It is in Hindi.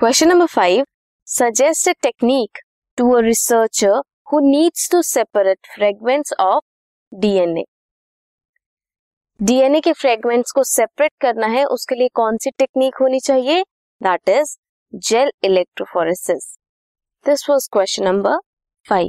Question number five suggest a technique to a researcher who needs to separate fragments of DNA DNA के फ्रेगमेंट्स को सेपरेट करना है, उसके लिए कौन सी टेक्निक होनी चाहिए? That is gel electrophoresis this was question number five